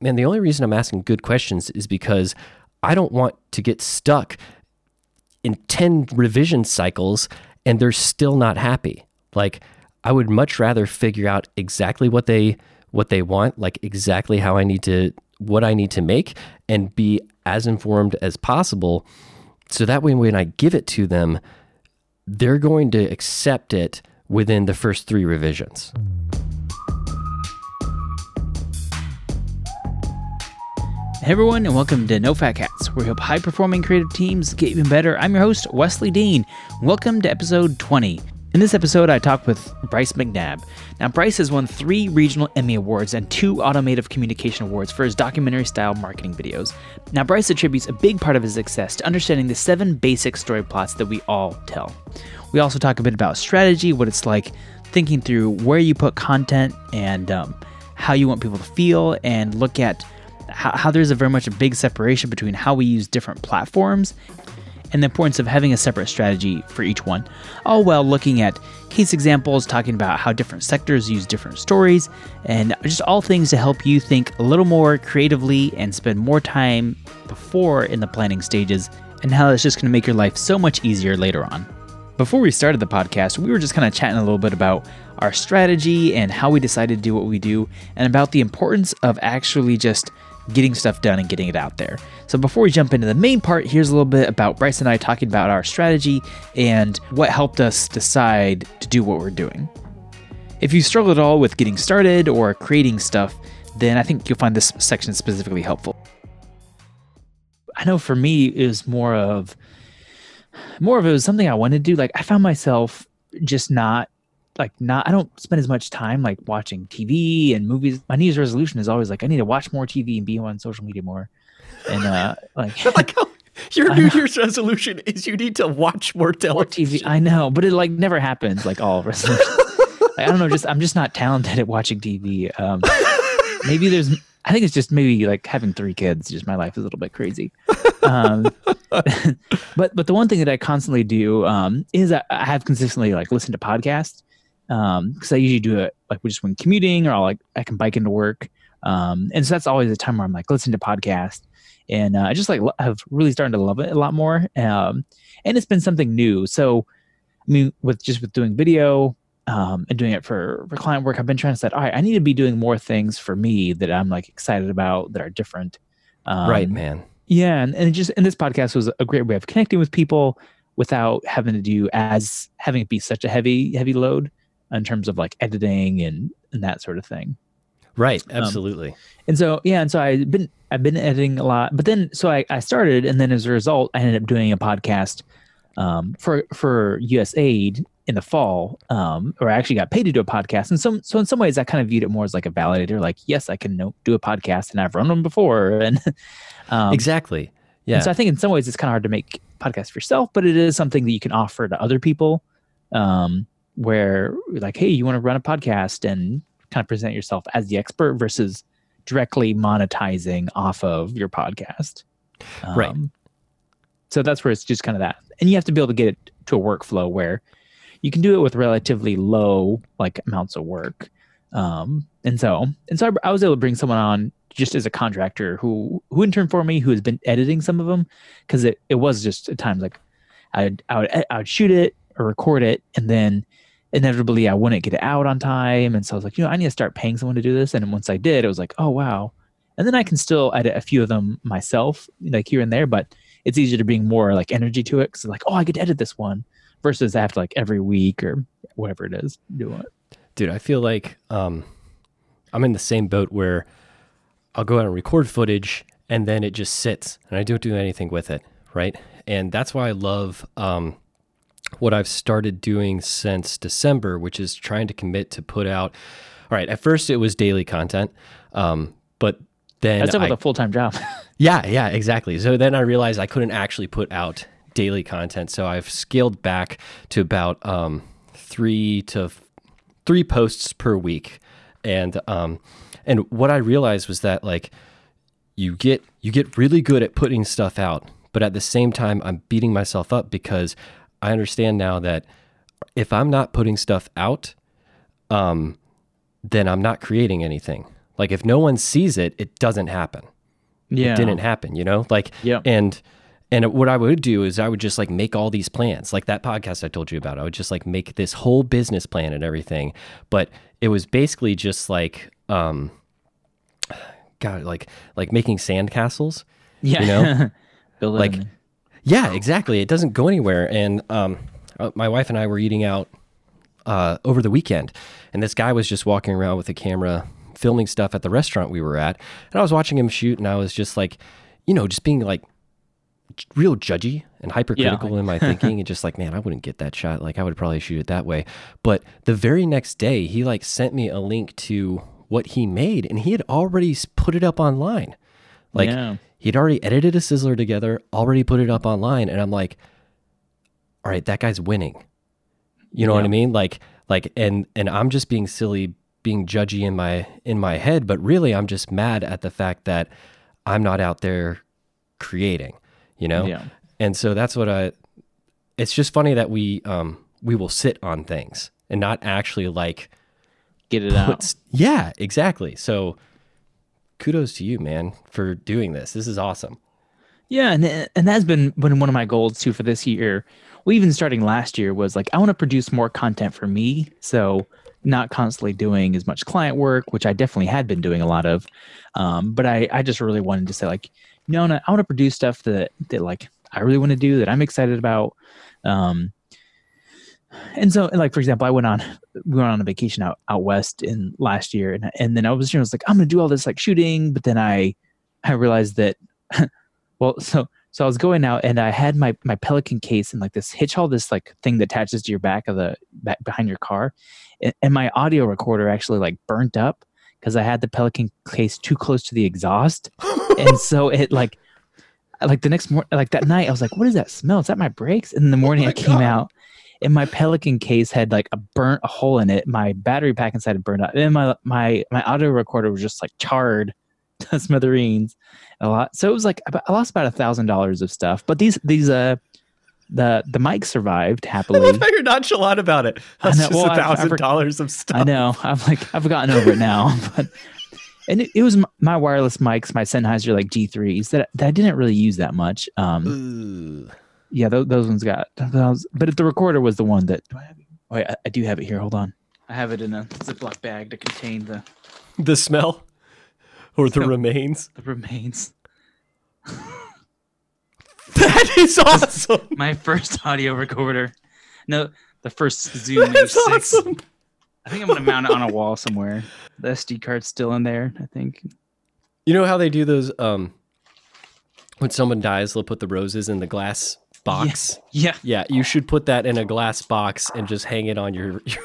man, the only reason I'm asking good questions is because I don't want to get stuck in 10 revision cycles and they're still not happy. Like I would much rather figure out exactly what they what they want, like exactly how I need to what I need to make and be as informed as possible so that way when I give it to them, they're going to accept it within the first 3 revisions. Hey everyone, and welcome to No Fat Cats, where we help high performing creative teams get even better. I'm your host, Wesley Dean. Welcome to episode 20. In this episode, I talk with Bryce McNabb. Now, Bryce has won three regional Emmy Awards and two Automotive Communication Awards for his documentary style marketing videos. Now, Bryce attributes a big part of his success to understanding the seven basic story plots that we all tell. We also talk a bit about strategy, what it's like thinking through where you put content and um, how you want people to feel, and look at how, how there's a very much a big separation between how we use different platforms and the importance of having a separate strategy for each one, all while looking at case examples, talking about how different sectors use different stories, and just all things to help you think a little more creatively and spend more time before in the planning stages, and how it's just going to make your life so much easier later on. Before we started the podcast, we were just kind of chatting a little bit about our strategy and how we decided to do what we do, and about the importance of actually just getting stuff done and getting it out there. So before we jump into the main part, here's a little bit about Bryce and I talking about our strategy and what helped us decide to do what we're doing. If you struggle at all with getting started or creating stuff, then I think you'll find this section specifically helpful. I know for me it was more of more of it was something I wanted to do. Like I found myself just not like not I don't spend as much time like watching TV and movies. My New Year's resolution is always like I need to watch more TV and be on social media more. And uh like, like how your New Year's resolution is you need to watch more television. More TV. I know, but it like never happens like all resolutions. like, I don't know, just I'm just not talented at watching TV. Um maybe there's I think it's just maybe like having three kids. Just my life is a little bit crazy. Um, but but the one thing that I constantly do um, is I, I have consistently like listened to podcasts um because i usually do it like we just when commuting or I'll like i can bike into work. Um and so that's always a time where i'm like listen to podcast and uh, i just like have really started to love it a lot more. Um and it's been something new. So i mean with just with doing video um, and doing it for, for client work, I've been trying to say, all right, I need to be doing more things for me that I'm like excited about that are different. Um, right, man. Yeah, and, and just and this podcast was a great way of connecting with people without having to do as having it be such a heavy heavy load in terms of like editing and, and that sort of thing. Right. Um, Absolutely. Um, and so, yeah. And so I've been, I've been editing a lot, but then, so I, I started and then as a result, I ended up doing a podcast, um, for, for USAID in the fall, um, or I actually got paid to do a podcast. And so, so in some ways I kind of viewed it more as like a validator, like, yes, I can do a podcast and I've run one before. And, um, exactly. Yeah. so I think in some ways it's kind of hard to make podcasts for yourself, but it is something that you can offer to other people. Um, where like, hey, you want to run a podcast and kind of present yourself as the expert versus directly monetizing off of your podcast. Um, right. So that's where it's just kind of that. And you have to be able to get it to a workflow where you can do it with relatively low like amounts of work. Um, and so, and so I, I was able to bring someone on just as a contractor who, who interned for me, who has been editing some of them. Cause it, it was just at times like I, I would, I would shoot it or record it and then inevitably I wouldn't get it out on time. And so I was like, you know, I need to start paying someone to do this. And once I did, it was like, oh, wow. And then I can still edit a few of them myself, like here and there, but it's easier to bring more like energy to it. Cause like, oh, I could edit this one versus I have to like every week or whatever it is do it. Dude, I feel like um, I'm in the same boat where I'll go out and record footage and then it just sits and I don't do anything with it. Right. And that's why I love um, what I've started doing since December, which is trying to commit to put out. All right, at first it was daily content, um, but then that's about a full time job. yeah, yeah, exactly. So then I realized I couldn't actually put out daily content, so I've scaled back to about um, three to three posts per week, and um, and what I realized was that like you get you get really good at putting stuff out, but at the same time I'm beating myself up because I understand now that if I'm not putting stuff out, um, then I'm not creating anything. Like if no one sees it, it doesn't happen. Yeah. It didn't happen, you know? Like Yeah. and and what I would do is I would just like make all these plans, like that podcast I told you about. I would just like make this whole business plan and everything. But it was basically just like um God, like like making sandcastles. Yeah. You know? Like-. Yeah, exactly. It doesn't go anywhere. And um, uh, my wife and I were eating out uh, over the weekend, and this guy was just walking around with a camera, filming stuff at the restaurant we were at. And I was watching him shoot, and I was just like, you know, just being like real judgy and hypercritical in my thinking, and just like, man, I wouldn't get that shot. Like, I would probably shoot it that way. But the very next day, he like sent me a link to what he made, and he had already put it up online. Like, Yeah. he'd already edited a sizzler together, already put it up online, and I'm like, all right, that guy's winning. You know what I mean? Like, like, and and I'm just being silly, being judgy in my in my head, but really, I'm just mad at the fact that I'm not out there creating. You know? Yeah. And so that's what I. It's just funny that we um we will sit on things and not actually like Get it out. put. s- Yeah, exactly. So kudos to you, man, for doing this. This is awesome. Yeah, and and that's been been one of my goals too for this year. Well, even starting last year was like I want to produce more content for me, so not constantly doing as much client work, which I definitely had been doing a lot of. Um, but I I just really wanted to say like, no, no I want to produce stuff that that like I really want to do that I'm excited about. Um, and so like for example, I went on we went on a vacation out out west in last year, and and then I was you know, I was like I'm gonna do all this like shooting, but then I I realized that well so so I was going out and I had my my Pelican case and like this hitch haul this like thing that attaches to your back of the back behind your car, and, and my audio recorder actually like burnt up because I had the Pelican case too close to the exhaust, and so it like like the next morning like that night I was like what is that smell? Is that my brakes? And in the morning oh my I came God. out. And my Pelican case had like a burnt a hole in it. My battery pack inside had burned up. And my my my audio recorder was just like charred to smithereens a lot. So it was like I lost about a thousand dollars of stuff. But these these uh the the mic survived happily. I love how you're nonchalant about it. That's know. just a thousand dollars of stuff. I know. I'm like I've gotten over it now. But and it, it was my wireless mics, my Sennheiser like G3s that, that I didn't really use that much. Um, Ooh. Yeah, those, those ones got. Those, but if the recorder was the one that. Do I have it? Oh, yeah, I, I do have it here. Hold on. I have it in a Ziploc bag to contain the The smell or the So- remains. the remains. That is awesome. My first audio recorder. No, the first Zoom That's H6. awesome. I think I'm gonna mount it on a wall somewhere. The SD card's still in there. I think. You know how they do those um when someone dies, they'll put the roses in the glass box. Yeah. Yeah, you should put that in a glass box and just hang it on your, your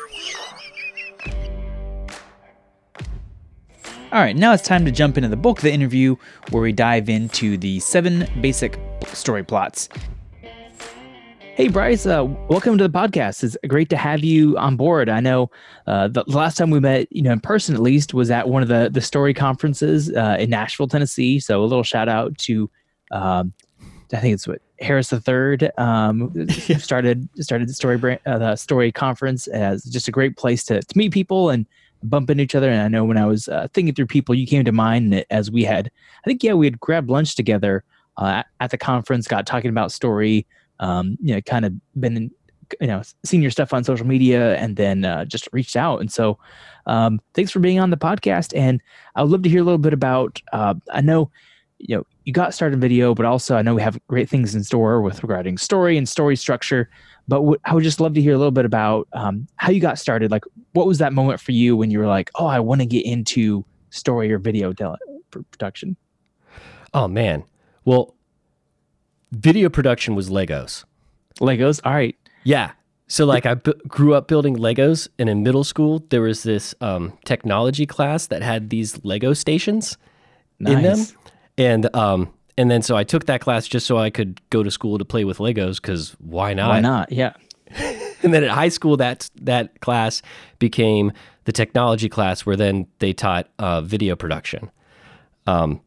All right, now it's time to jump into the bulk of the interview where we dive into the seven basic story plots. Hey, Bryce, uh, welcome to the podcast. It's great to have you on board. I know uh, the last time we met, you know, in person at least, was at one of the the story conferences uh, in Nashville, Tennessee. So a little shout out to, um, I think it's what Harris the Third um, started started the story brand, uh, the story conference as just a great place to, to meet people and bump into each other. And I know when I was uh, thinking through people, you came to mind as we had, I think, yeah, we had grabbed lunch together uh, at, at the conference, got talking about story, um, you know, kind of been, in, you know, seen your stuff on social media and then uh, just reached out. And so um, thanks for being on the podcast. And I would love to hear a little bit about, uh, I know, you know, you got started in video, but also I know we have great things in store with regarding story and story structure. But w- I would just love to hear a little bit about um, how you got started. Like, what was that moment for you when you were like, "Oh, I want to get into story or video production"? Oh man. Well, video production was Legos. Legos. All right. Yeah. So like I grew up building Legos and in middle school there was this um, technology class that had these Lego stations in them. And um and then so I took that class just so I could go to school to play with Legos cuz why not? Why not? Yeah. And then at high school that that class became the technology class where then they taught uh, video production. Um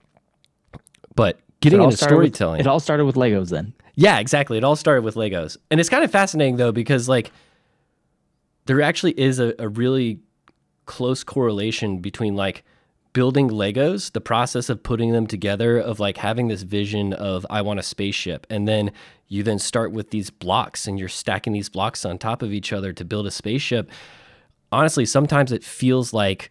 but getting into started with- storytelling. it all started with Legos then. Yeah, exactly. It all started with Legos. And it's kind of fascinating though, because like there actually is a, a really close correlation between like building Legos, the process of putting them together, of like having this vision of I want a spaceship, and then you then start with these blocks and you're stacking these blocks on top of each other to build a spaceship. Honestly, sometimes it feels like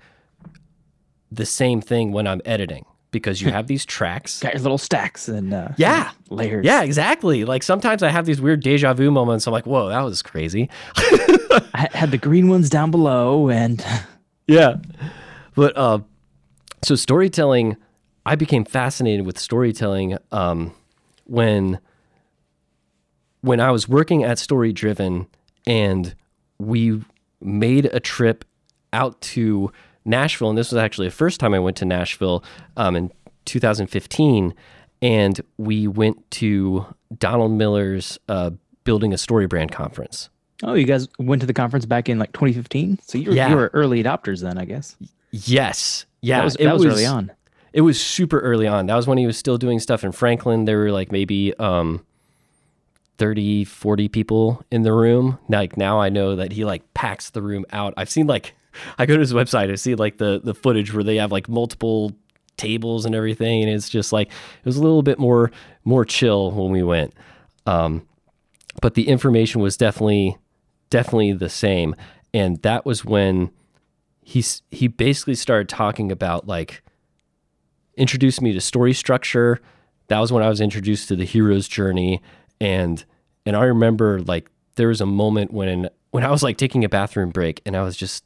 the same thing when I'm editing because you have these tracks. Got your little stacks and uh, Yeah. layers. Yeah, exactly. Like sometimes I have these weird deja vu moments. I'm like, whoa, that was crazy. I had the green ones down below, and Yeah. But uh, so storytelling, I became fascinated with storytelling um, when when I was working at Story Driven and we made a trip out to Nashville, and this was actually the first time I went to Nashville um, in 2015, and we went to Donald Miller's uh, Building a Story Brand conference. oh, you guys went to the conference back in like 2015. So you were, Yeah. you were early adopters then, I guess. Yes, yeah, that was, it that was early on. It was super early on. That was when he was still doing stuff in Franklin. There were like maybe um 30, 40 people in the room. Like now I know that he like packs the room out. I've seen like I go to his website, I see like the the footage where they have like multiple tables and everything and it's just like it was a little bit more more chill when we went. Um but the information was definitely definitely the same and that was when he's he basically started talking about like introduced me to story structure. That was when I was introduced to the hero's journey and and I remember like there was a moment when when I was like taking a bathroom break and I was just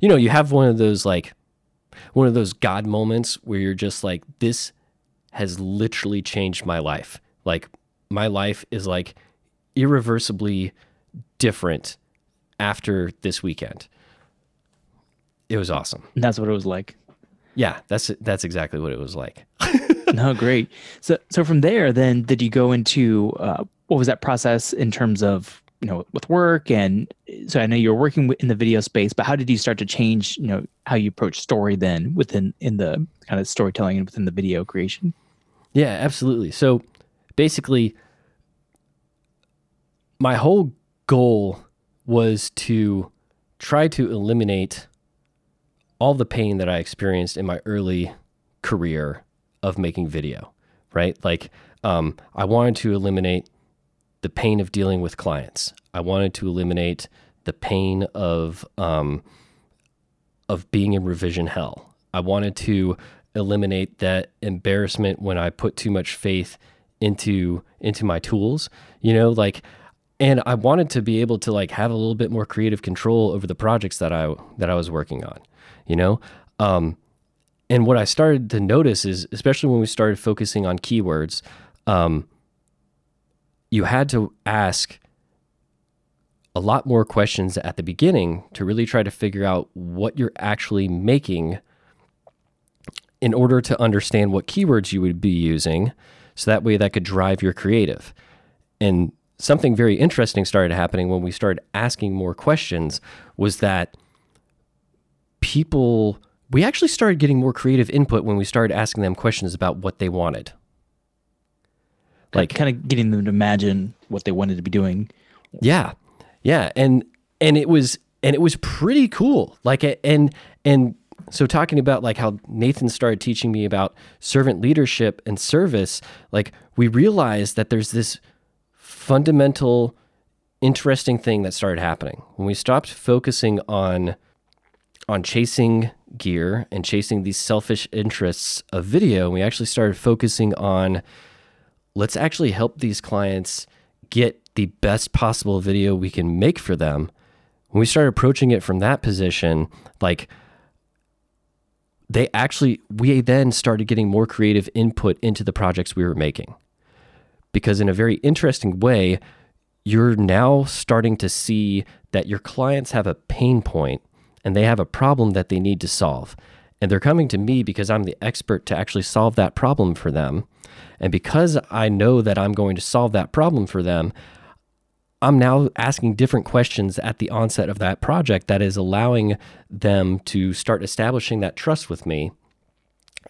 you know, you have one of those like one of those god moments where you're just like this has literally changed my life. Like my life is like irreversibly different after this weekend. It was awesome. That's what it was like. Yeah, that's that's exactly what it was like. no, great. So, so from there, then did you go into uh, what was that process in terms of you know with work and so I know you were working in the video space, but how did you start to change you know how you approach story then within in the kind of storytelling and within the video creation? Yeah, absolutely. So basically, my whole goal was to try to eliminate all the pain that I experienced in my early career of making video, right? Like, um, I wanted to eliminate the pain of dealing with clients. I wanted to eliminate the pain of um, of being in revision hell. I wanted to eliminate that embarrassment when I put too much faith into into my tools, you know, like and I wanted to be able to like have a little bit more creative control over the projects that I that I was working on, you know? Um and what I started to notice is especially when we started focusing on keywords, um you had to ask a lot more questions at the beginning to really try to figure out what you're actually making in order to understand what keywords you would be using so that way that could drive your creative. And something very interesting started happening when we started asking more questions was that people we actually started getting more creative input when we started asking them questions about what they wanted. Like kind of getting them to imagine what they wanted to be doing. Yeah. Yeah, and and it was and it was pretty cool. Like and and so talking about like how Nathan started teaching me about servant leadership and service, like we realized that there's this fundamental interesting thing that started happening. When we stopped focusing on on chasing gear and chasing these selfish interests of video, we actually started focusing on let's actually help these clients get the best possible video we can make for them. When we started approaching it from that position, like they actually, we then started getting more creative input into the projects we were making. Because in a very interesting way, you're now starting to see that your clients have a pain point and they have a problem that they need to solve. And they're coming to me because I'm the expert to actually solve that problem for them. And because I know that I'm going to solve that problem for them, I'm now asking different questions at the onset of that project that is allowing them to start establishing that trust with me.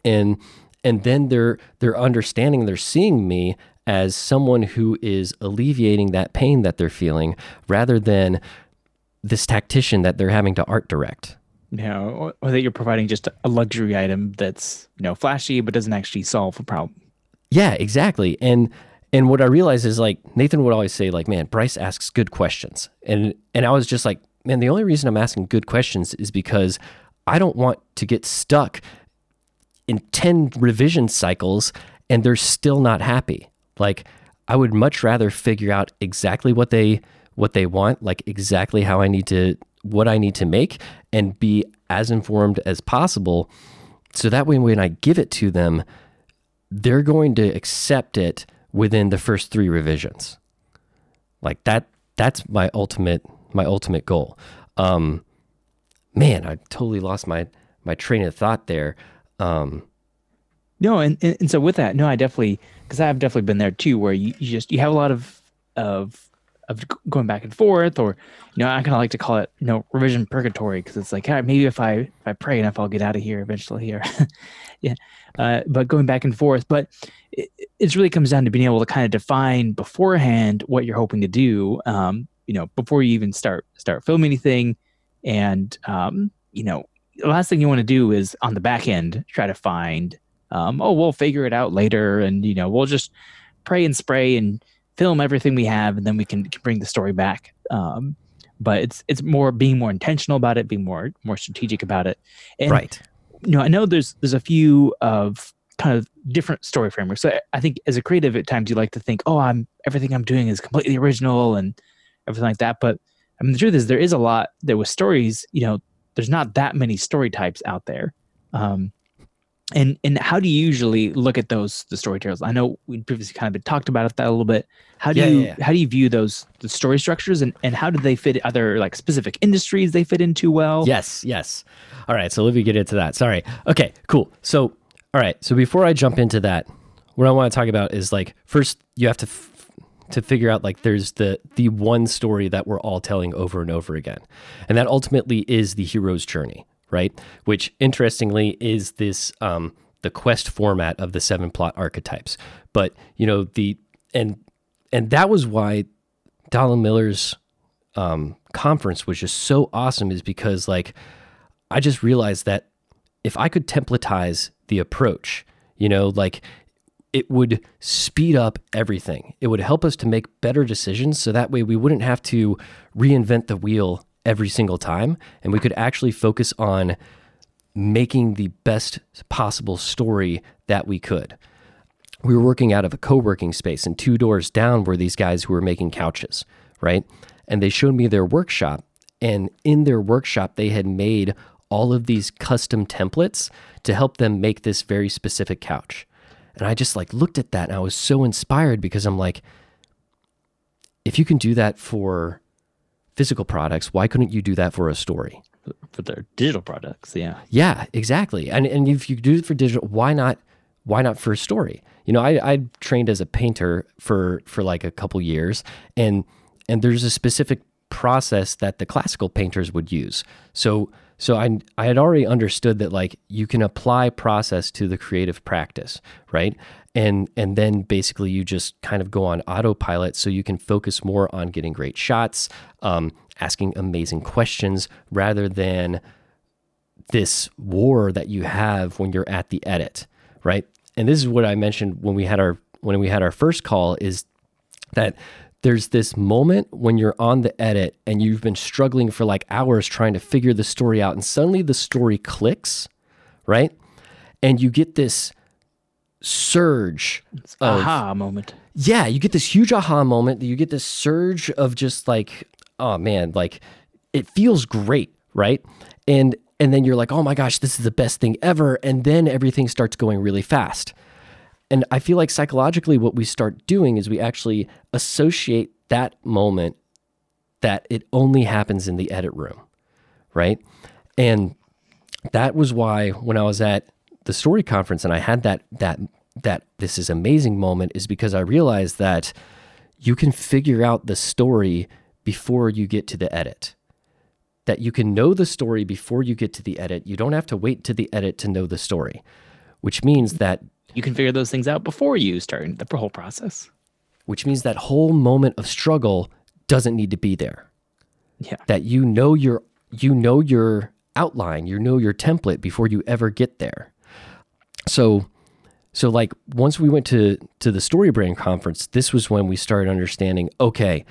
And and then they're they're understanding, they're seeing me as someone who is alleviating that pain that they're feeling rather than this tactician that they're having to art direct. you know, or, or that you're providing just a luxury item that's you know flashy but doesn't actually solve a problem. Yeah, exactly. And and what I realized is like Nathan would always say like, man, Bryce asks good questions. And and I was just like, man, the only reason I'm asking good questions is because I don't want to get stuck in 10 revision cycles and they're still not happy. Like I would much rather figure out exactly what they what they want, like exactly how I need to what I need to make and be as informed as possible so that way when I give it to them, they're going to accept it within the first 3 revisions. Like that that's my ultimate my ultimate goal. Um man, I totally lost my my train of thought there. Um no, and, and, and so with that, no, I definitely because I've definitely been there too, where you, you just you have a lot of of of going back and forth, or you know, I kind of like to call it you know revision purgatory because it's like right, maybe if I if I pray enough, I'll get out of here eventually. Here, yeah, uh, but going back and forth, but it, it really comes down to being able to kind of define beforehand what you're hoping to do. Um, you know, before you even start start filming anything, and um, you know, the last thing you want to do is on the back end try to find um, oh, we'll figure it out later, and you know, we'll just pray and spray and film everything we have, and then we can, can bring the story back. Um, but it's it's more being more intentional about it, being more more strategic about it. And, right. You know, I know there's there's a few of kind of different story frameworks. So I think as a creative, at times you like to think, oh, I'm everything I'm doing is completely original and everything like that. But I mean, the truth is, there is a lot there was stories. You know, there's not that many story types out there. Um, and and how do you usually look at those the storytellers i know we previously kind of talked about that a little bit. How do yeah, you yeah, yeah. how do you view those the story structures and and how do they fit other like specific industries they fit into well? Yes yes. All right so let me get into that. Sorry. Okay cool. So all right so before i jump into that what i want to talk about is like first you have to f- to figure out like there's the the one story that we're all telling over and over again. And that ultimately is the hero's journey right? Which interestingly is this um, the quest format of the seven plot archetypes. But you know the and and that was why Donald Miller's um, conference was just so awesome is because like I just realized that if I could templatize the approach, you know, like it would speed up everything. It would help us to make better decisions so that way we wouldn't have to reinvent the wheel every single time. And we could actually focus on making the best possible story that we could. We were working out of a co working space, and two doors down were these guys who were making couches, right? And they showed me their workshop. And in their workshop, they had made all of these custom templates to help them make this very specific couch. And I just like looked at that and I was so inspired because I'm like, if you can do that for physical products, why couldn't you do that for a story? For their digital products, yeah. Yeah, exactly. And and if you do it for digital, why not why not for a story? You know, I I trained as a painter for for like a couple years and and there's a specific process that the classical painters would use. So so I I had already understood that like you can apply process to the creative practice, right? And and then basically you just kind of go on autopilot so you can focus more on getting great shots um, asking amazing questions rather than this war that you have when you're at the edit right? And this is what i mentioned when we had our when we had our first call is that there's this moment when you're on the edit and you've been struggling for like hours trying to figure the story out and suddenly the story clicks right? And you get this surge of, aha moment. Yeah, you get this huge aha moment. You get this surge of just like, oh man, like it feels great, right? And and then you're like, oh my gosh, this is the best thing ever. And then everything starts going really fast. And I feel like psychologically, what we start doing is we actually associate that moment that it only happens in the edit room, right? And that was why when I was at the story conference and I had that that that this is amazing moment is because I realized that you can figure out the story before you get to the edit. That you can know the story before you get to the edit. You don't have to wait to the edit to know the story, which means that you can figure those things out before you start the whole process. Which means that whole moment of struggle doesn't need to be there. Yeah. That you know your you know your outline, you know your template before you ever get there. So so like once we went to to the story brand conference, this was when we started understanding, okay,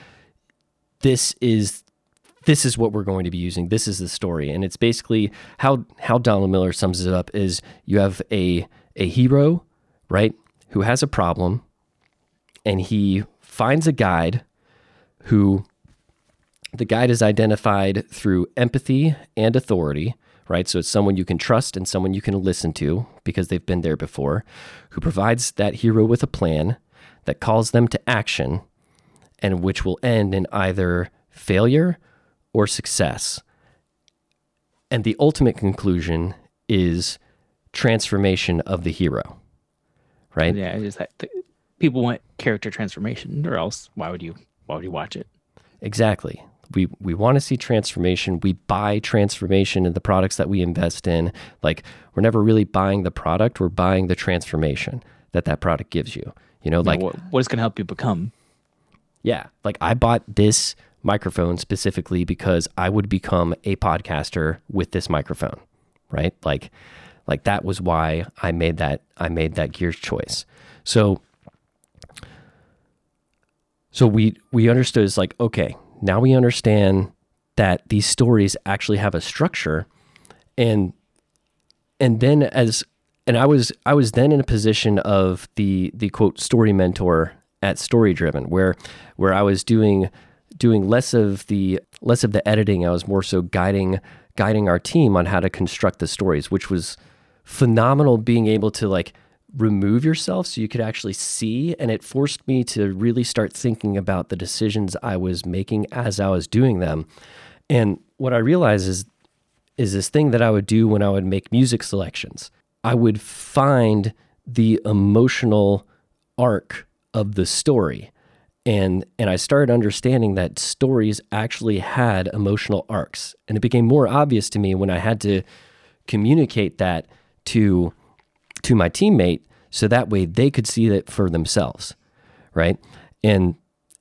this is this is what we're going to be using. This is the story. And it's basically how how Donald Miller sums it up is you have a a hero, right, who has a problem and he finds a guide who the guide is identified through empathy and authority, right? So it's someone you can trust and someone you can listen to because they've been there before, who provides that hero with a plan that calls them to action and which will end in either failure or success. And the ultimate conclusion is transformation of the hero, right? Yeah, it's that th- people want character transformation, or else why would you why would you watch it? Exactly. We we want to see transformation. We buy transformation in the products that we invest in. Like we're never really buying the product; we're buying the transformation that that product gives you. You know, like what, what is going to help you become? Yeah, like I bought this microphone specifically because I would become a podcaster with this microphone, right? Like like that was why I made that I made that gear choice. So so we we understood it's like okay, now we understand that these stories actually have a structure and and then as and I was I was then in a position of the the quote story mentor at Story Driven where where I was doing doing less of the less of the editing. I was more so guiding guiding our team on how to construct the stories which was phenomenal being able to like remove yourself so you could actually see. And it forced me to really start thinking about the decisions I was making as I was doing them. And what I realized is, is this thing that I would do when I would make music selections. I would find the emotional arc of the story. And, and I started understanding that stories actually had emotional arcs. And it became more obvious to me when I had to communicate that to to my teammate so that way they could see it for themselves right? And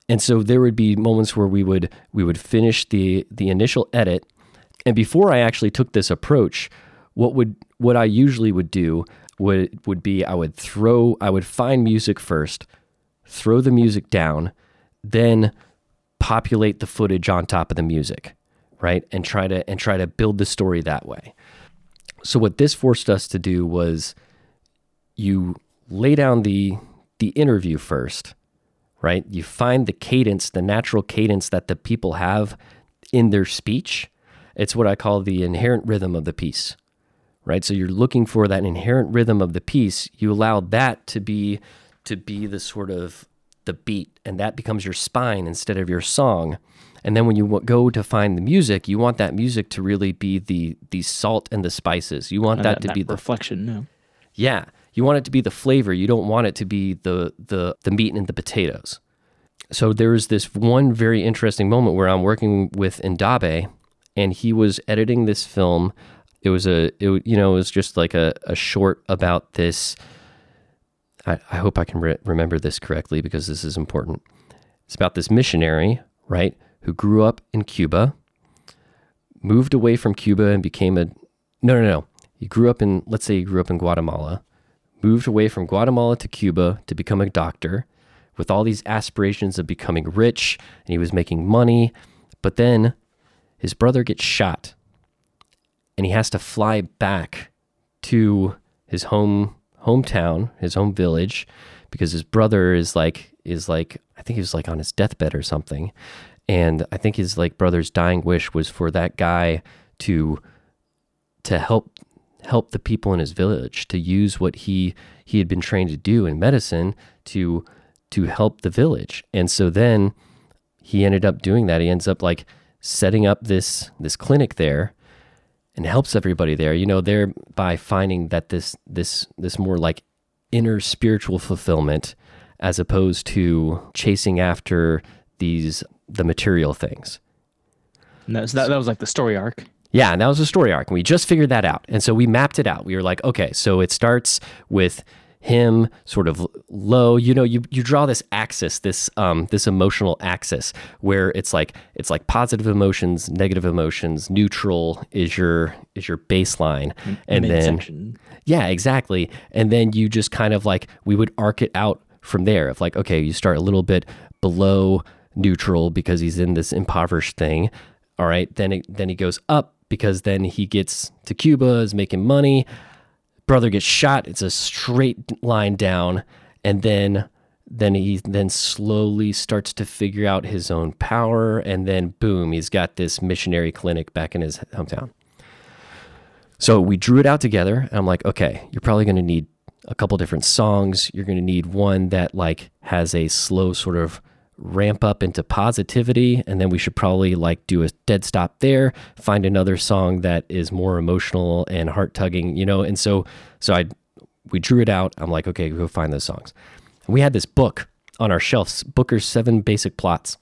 and so there would be moments where we would we would finish the the initial edit. And before I actually took this approach what would what I usually would do would would be I would throw I would find music first throw the music down then populate the footage on top of the music right? And try to and try to build the story that way. So what this forced us to do was you lay down the the interview first, right? You find the cadence, the natural cadence that the people have in their speech. It's what I call the inherent rhythm of the piece. Right? So you're looking for that inherent rhythm of the piece. You allow that to be to be the sort of the beat and that becomes your spine instead of your song. And then when you go to find the music, you want that music to really be the the salt and the spices. You want that, that, to that be the reflection. No. Yeah, you want it to be the flavor. You don't want it to be the the the meat and the potatoes. So there's this one very interesting moment where I'm working with Ndabe, and he was editing this film. It was a it, you know it was just like a, a short about this. I, I hope I can re- remember this correctly because this is important. It's about this missionary, right, who grew up in Cuba, moved away from Cuba and became a no, no, no. He grew up in, let's say he grew up in Guatemala, moved away from Guatemala to Cuba to become a doctor with all these aspirations of becoming rich and he was making money. But then his brother gets shot and he has to fly back to his home hometown, his home village, because his brother is like is like I think he was like on his deathbed or something. And I think his like brother's dying wish was for that guy to to help help the people in his village to use what he he had been trained to do in medicine to to help the village. And so then he ended up doing that. He ends up like setting up this this clinic there and helps everybody there. You know, thereby finding that this this this more like inner spiritual fulfillment as opposed to chasing after these the material things. No, so that, that was like the story arc. Yeah, and that was a story arc. And we just figured that out. And so we mapped it out. We were like, okay, so it starts with him sort of low you know you you draw this axis this um this emotional axis where it's like it's like positive emotions negative emotions neutral is your is your baseline and then yeah exactly and then you just kind of like we would arc it out from there of like okay you start a little bit below neutral because he's in this impoverished thing all right then it, then he goes up because then he gets to Cuba is making money. Brother gets shot. It's a straight line down. And then then he then slowly starts to figure out his own power. And then boom he's got this missionary clinic back in his hometown. So we drew it out together. And i'm like okay you're probably going to need a couple different songs. You're going to need one that like has a slow sort of ramp up into positivity and then we should probably like do a dead stop there find another song that is more emotional and heart tugging you know and so so i we drew it out i'm like okay go find those songs and we had this book on our shelves booker's seven basic plots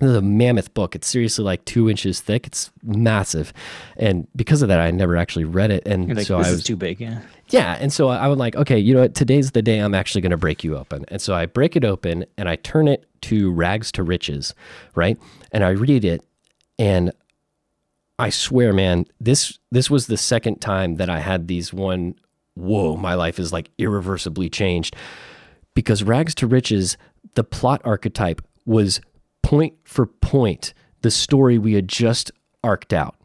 this is a mammoth book. It's seriously like two inches thick. It's massive, and because of that, I never actually read it. And like, so this I is was too big. Yeah. yeah, and so I was like, okay, you know what? Today's the day I'm actually going to break you open. And so I break it open and I turn it to Rags to Riches, right? And I read it, and I swear, man, this this was the second time that I had these one. Whoa, my life is like irreversibly changed because Rags to Riches, the plot archetype was point for point the story we had just arced out.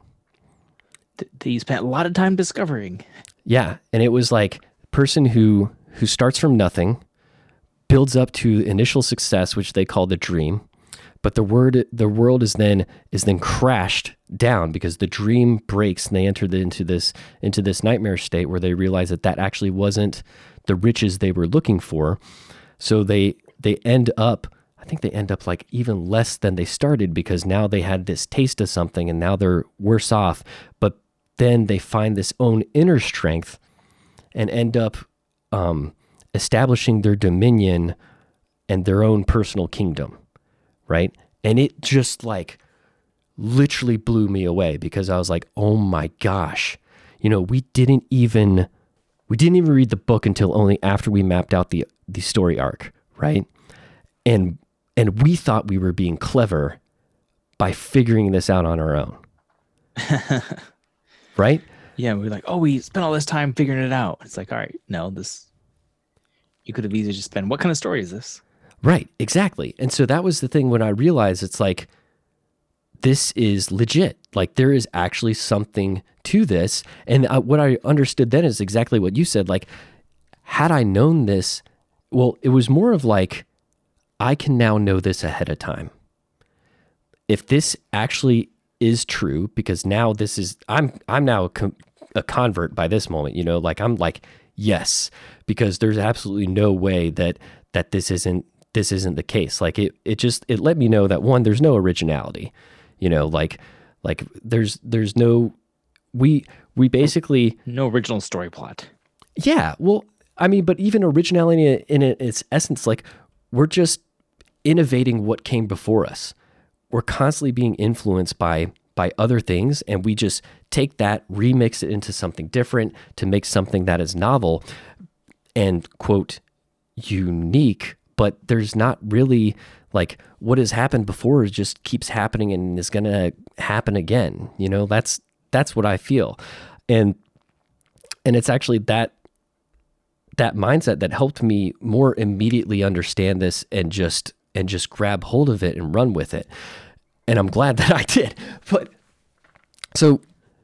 Th- that you spent a lot of time discovering. Yeah, and it was like person who who starts from nothing, builds up to initial success, which they call the dream, but the word the world is then is then crashed down because the dream breaks and they enter into this into this nightmare state where they realize that that actually wasn't the riches they were looking for. So they they end up I think they end up like even less than they started because now they had this taste of something and now they're worse off. But then they find this own inner strength and end up um, establishing their dominion and their own personal kingdom, right? And it just like literally blew me away because I was like, oh my gosh, you know, we didn't even we didn't even read the book until only after we mapped out the the story arc, right? And and we thought we were being clever by figuring this out on our own. right? Yeah, we are like, oh, we spent all this time figuring it out. It's like, all right, no, this you could have easily just spent. What kind of story is this? Right, exactly. And so that was the thing when I realized it's like this is legit. Like there is actually something to this. And uh, what I understood then is exactly what you said. Like, had I known this, well, it was more of like, I can now know this ahead of time. If this actually is true, because now this is, I'm, I'm now a, com- a convert by this moment, you know, like I'm like, yes, because there's absolutely no way that, that this isn't, this isn't the case. Like it, it just, it let me know that one, there's no originality, you know, like, like there's, there's no, we, we basically, No original story plot. yeah. Well, I mean, but even originality in its essence, like we're just innovating what came before us. We're constantly being influenced by by other things, and we just take that, remix it into something different to make something that is novel and quote unique. But there's not really like what has happened before just keeps happening and is gonna happen again. You know, that's that's what I feel, and and it's actually that that mindset that helped me more immediately understand this and just and just grab hold of it and run with it and i'm glad that i did but so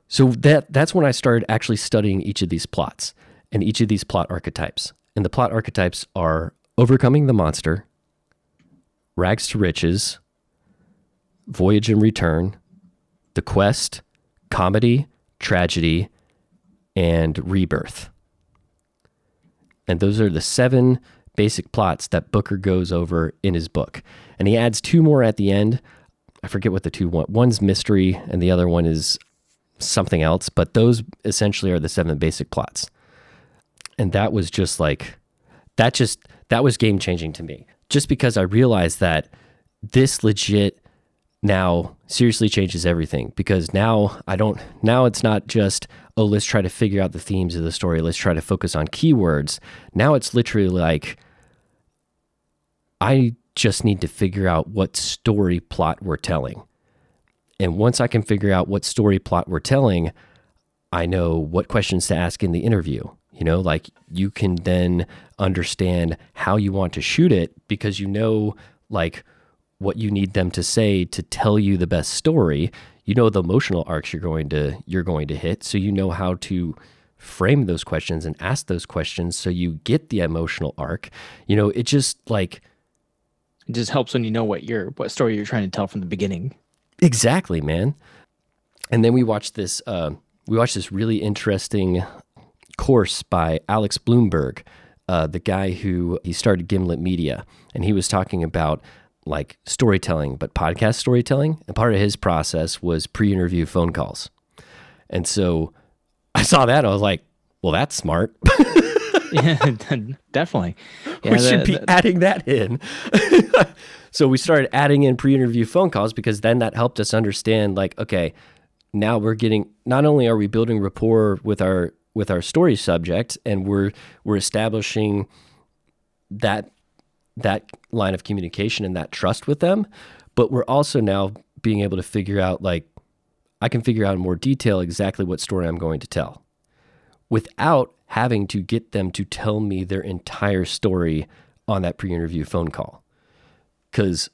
so that that's when i started actually studying each of these plots and each of these plot archetypes and the plot archetypes are overcoming the monster rags to riches voyage and return the quest comedy tragedy and rebirth and those are the seven basic plots that Booker goes over in his book. And he adds two more at the end. I forget what the two one. One's mystery and the other one is something else, but those essentially are the seven basic plots. And that was just like that just that was game changing to me. Just because I realized that this legit now seriously changes everything because now I don't now it's not just oh let's try to figure out the themes of the story let's try to focus on keywords now it's literally like I just need to figure out what story plot we're telling and once I can figure out what story plot we're telling I know what questions to ask in the interview you know like you can then understand how you want to shoot it because you know like what you need them to say to tell you the best story. You know the emotional arcs you're going to you're going to hit, so you know how to frame those questions and ask those questions so you get the emotional arc. You know, it just like it just helps when you know what you're what story you're trying to tell from the beginning. Exactly, man. And then we watched this uh, we watched this really interesting course by Alex Blumberg, uh, the guy who he started Gimlet Media, and he was talking about like storytelling, but podcast storytelling. And part of his process was pre interview phone calls. And so I saw that. I was like, well, that's smart. yeah, definitely. Yeah, we should be the, adding that in. so we started adding in pre interview phone calls because then that helped us understand, like, okay, now we're getting not only are we building rapport with our with our story subject and we're we're establishing that that line of communication and that trust with them. But we're also now being able to figure out, like, I can figure out in more detail exactly what story I'm going to tell without having to get them to tell me their entire story on that pre interview phone call. Because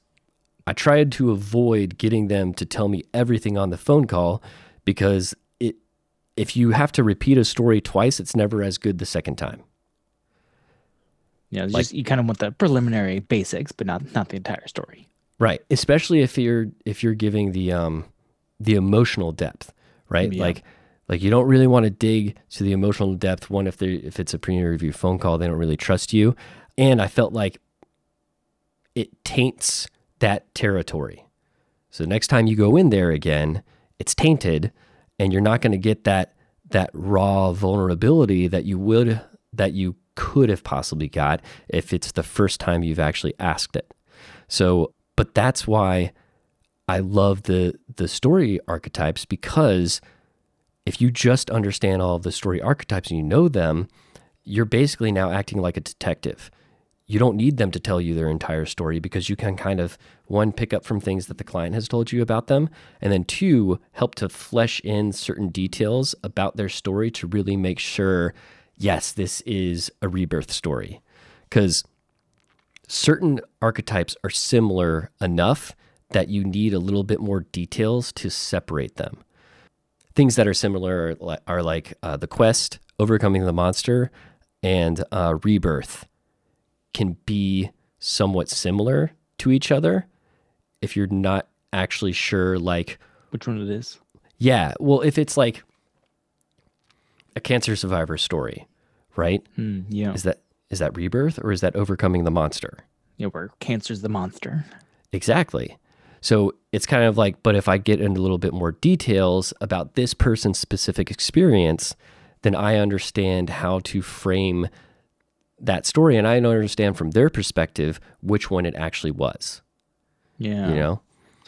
I tried to avoid getting them to tell me everything on the phone call because it, if you have to repeat a story twice, it's never as good the second time. Yeah, like, just you kind of want the preliminary basics, but not not the entire story. Right, especially if you're if you're giving the um the emotional depth, right? Yeah. Like like you don't really want to dig to the emotional depth. One, if they if it's a pre-interview phone call, they don't really trust you, and I felt like it taints that territory. So next time you go in there again, it's tainted, and you're not going to get that that raw vulnerability that you would that you could have possibly got if it's the first time you've actually asked it. So, but that's why I love the the story archetypes because if you just understand all of the story archetypes and you know them, you're basically now acting like a detective. You don't need them to tell you their entire story because you can kind of one pick up from things that the client has told you about them and then two help to flesh in certain details about their story to really make sure yes, this is a rebirth story. Because certain archetypes are similar enough that you need a little bit more details to separate them. Things that are similar are, like uh, the quest, overcoming the monster, and uh, rebirth can be somewhat similar to each other if you're not actually sure, like which one it is. Yeah, well, if it's like a cancer survivor story, right? Mm, yeah. Is that is that rebirth or is that overcoming the monster? Yeah, where cancer's the monster. Exactly. So it's kind of like, but if I get into a little bit more details about this person's specific experience, then I understand how to frame that story and I understand from their perspective which one it actually was. Yeah. You know?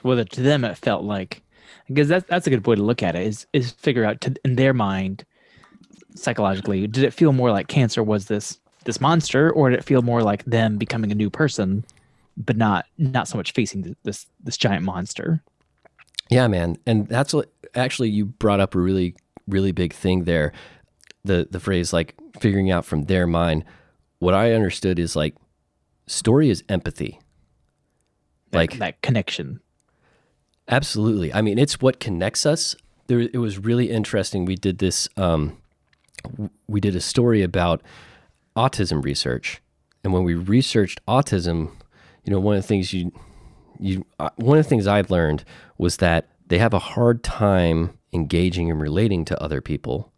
Whether to them it felt like because that's that's a good way to look at it is is figure out to, in their mind psychologically? Did it feel more like cancer was this this monster, or did it feel more like them becoming a new person, but not not so much facing this this giant monster? Yeah, man, and that's what actually you brought up a really really big thing there. The the phrase like figuring out from their mind. What I understood is like story is empathy. That, like that connection. Absolutely. I mean, it's what connects us. There, it was really interesting. We did this um, we did a story about autism research, and when we researched autism, you know, one of the things you you uh, one of the things I learned was that they have a hard time engaging and relating to other people,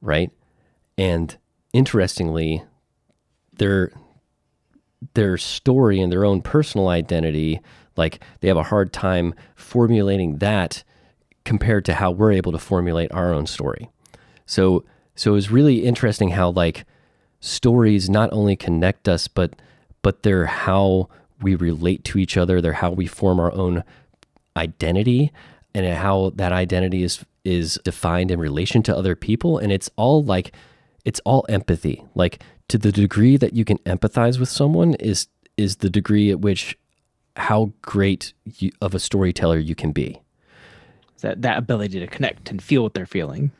right? And interestingly, their their story and their own personal identity, like they have a hard time formulating that compared to how we're able to formulate our own story. So so it was really interesting how like stories not only connect us, but but they're how we relate to each other. They're how we form our own identity and how that identity is is defined in relation to other people. And it's all like it's all empathy. Like to the degree that you can empathize with someone is is the degree at which how great you, of a storyteller you can be. That that ability to connect and feel what they're feeling.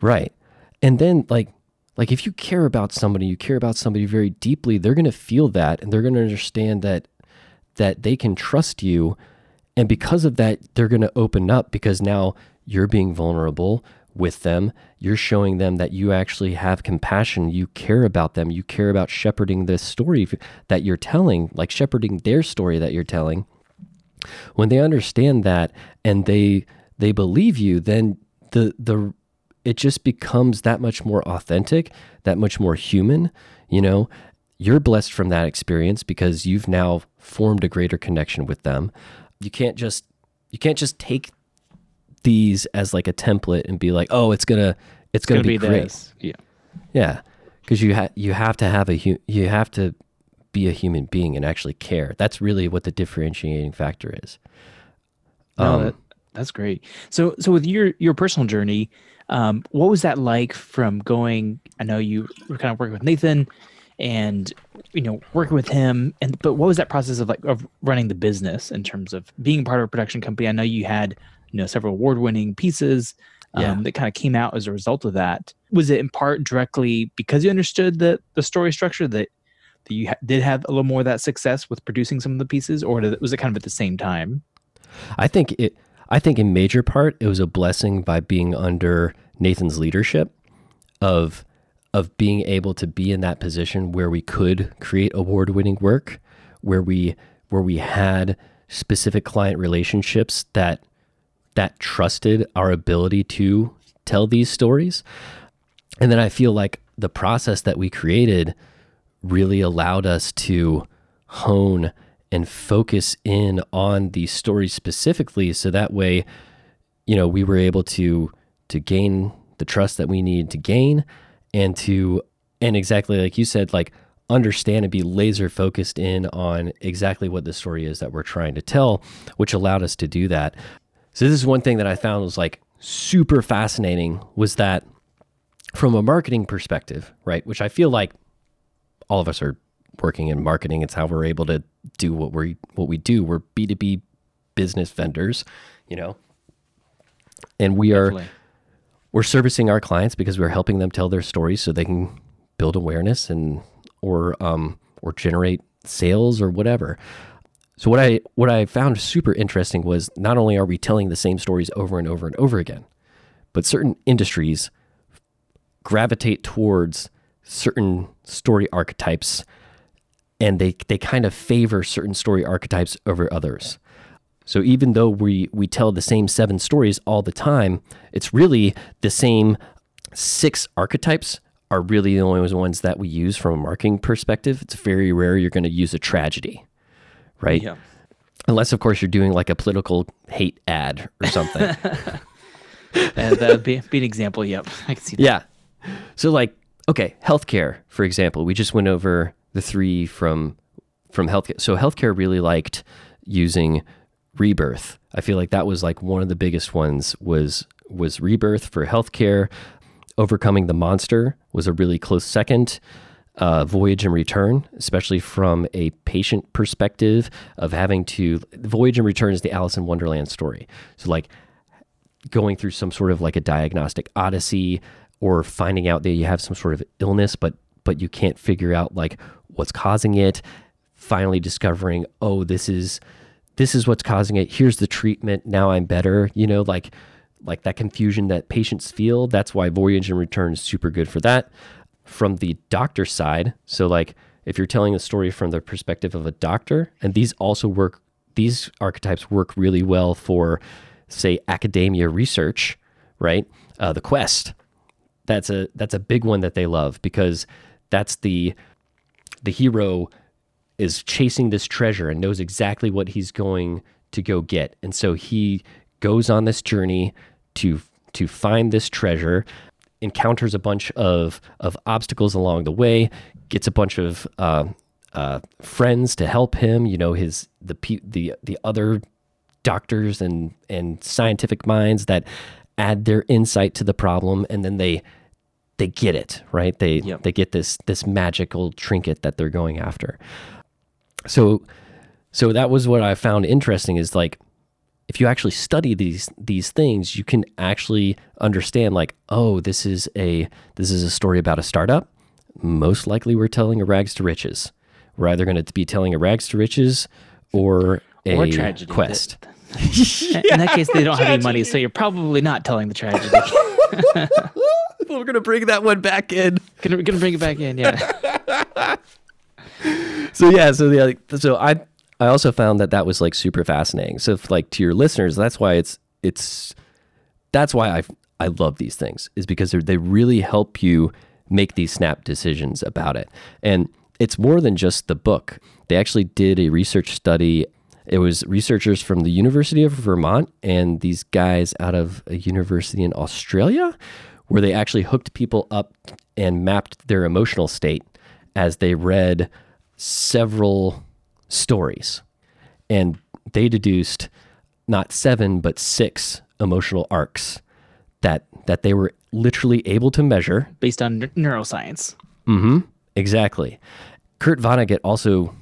Right. And then like like if you care about somebody you care about somebody very deeply they're going to feel that and they're going to understand that that they can trust you. And because of that they're going to open up because now you're being vulnerable with them. You're showing them that you actually have compassion. You care about them. You care about shepherding this story that you're telling like shepherding their story that you're telling. When they understand that and they they believe you then the the it just becomes that much more authentic, that much more human. You know, you're blessed from that experience because you've now formed a greater connection with them. You can't just you can't just take these as like a template and be like, oh, it's gonna it's, it's gonna, gonna, be, be great. This. Yeah, yeah, because you have you have to have a hu- you have to be a human being and actually care. That's really what the differentiating factor is. No, um, that, that's great. So so with your your personal journey, um, what was that like from going? I know you were kind of working with Nathan, and you know working with him, and but what was that process of like of running the business in terms of being part of a production company? I know you had you know several award-winning pieces um, yeah. that kind of came out as a result of that. Was it in part directly because you understood the the story structure that that you ha- did have a little more of that success with producing some of the pieces, or was it kind of at the same time? I think it I think in major part it was a blessing by being under Nathan's leadership of of being able to be in that position where we could create award-winning work, where we where we had specific client relationships that that trusted our ability to tell these stories. And then I feel like the process that we created really allowed us to hone and focus in on these stories specifically so that way you know we were able to to gain the trust that we need to gain and to and exactly like you said like understand and be laser focused in on exactly what the story is that we're trying to tell which allowed us to do that so this is one thing that i found was like super fascinating was that from a marketing perspective right which i feel like all of us are working in marketing. It's how we're able to do what we what we do. We're B two B business vendors, you know, and we Definitely. We're servicing our clients because we're helping them tell their stories so they can build awareness and or um or generate sales or whatever. So what I what I found super interesting was not only are we telling the same stories over and over and over again, but certain industries gravitate towards certain story archetypes and they they kind of favor certain story archetypes over others. So even though we we tell the same seven stories all the time, it's really the same six archetypes are really the only ones that we use from a marketing perspective. It's very rare you're going to use a tragedy, right? Yeah. Unless of course you're doing like a political hate ad or something. that would be, be an example. Yep, I can see that. Yeah. So like, okay, healthcare, for example, we just went over the three from from healthcare. So healthcare really liked using rebirth. I feel like that was like one of the biggest ones was was rebirth for healthcare. Overcoming the monster was a really close second. Uh, voyage and return, especially from a patient perspective of having to voyage and return is the Alice in Wonderland story. So like going through some sort of like a diagnostic odyssey or finding out that you have some sort of illness, but but you can't figure out like what's causing it, finally discovering, oh, this is this is what's causing it. Here's the treatment. Now I'm better. You know, like like that confusion that patients feel. That's why Voyage and Return is super good for that. From the doctor side, so like if you're telling a story from the perspective of a doctor, and these also work, these archetypes work really well for, say, academia research, right? Uh, the quest, that's a that's a big one that they love because that's the the hero is chasing this treasure and knows exactly what he's going to go get. And so he goes on this journey to to find this treasure, encounters a bunch of of obstacles along the way, gets a bunch of uh, uh, friends to help him. You know, his the the the other doctors and and scientific minds that add their insight to the problem and then they they get it right they Yep. they get this this magical trinket that they're going after so so that was what i found interesting is like if you actually study these these things you can actually understand like oh this is a this is a story about a startup most likely we're telling a rags to riches we're either going to be telling a rags to riches or a Or tragedy. quest In that case, they don't have any money, so you're probably not telling the tragedy. we're going to bring that one back in gonna, gonna bring it back in, yeah. so yeah so the so i i also found that that was like super fascinating. So if, like to your listeners that's why it's it's that's why i i love these things is because they really help you make these snap decisions about it. And it's more than just the book. They actually did a research study. It was researchers from the university of vermont and these guys out of a university in australia where they actually hooked people up and mapped their emotional state as they read several stories. And they deduced not seven, but six emotional arcs that that they were literally able to measure. Based on n- neuroscience. Mm-hmm. Exactly. Kurt Vonnegut also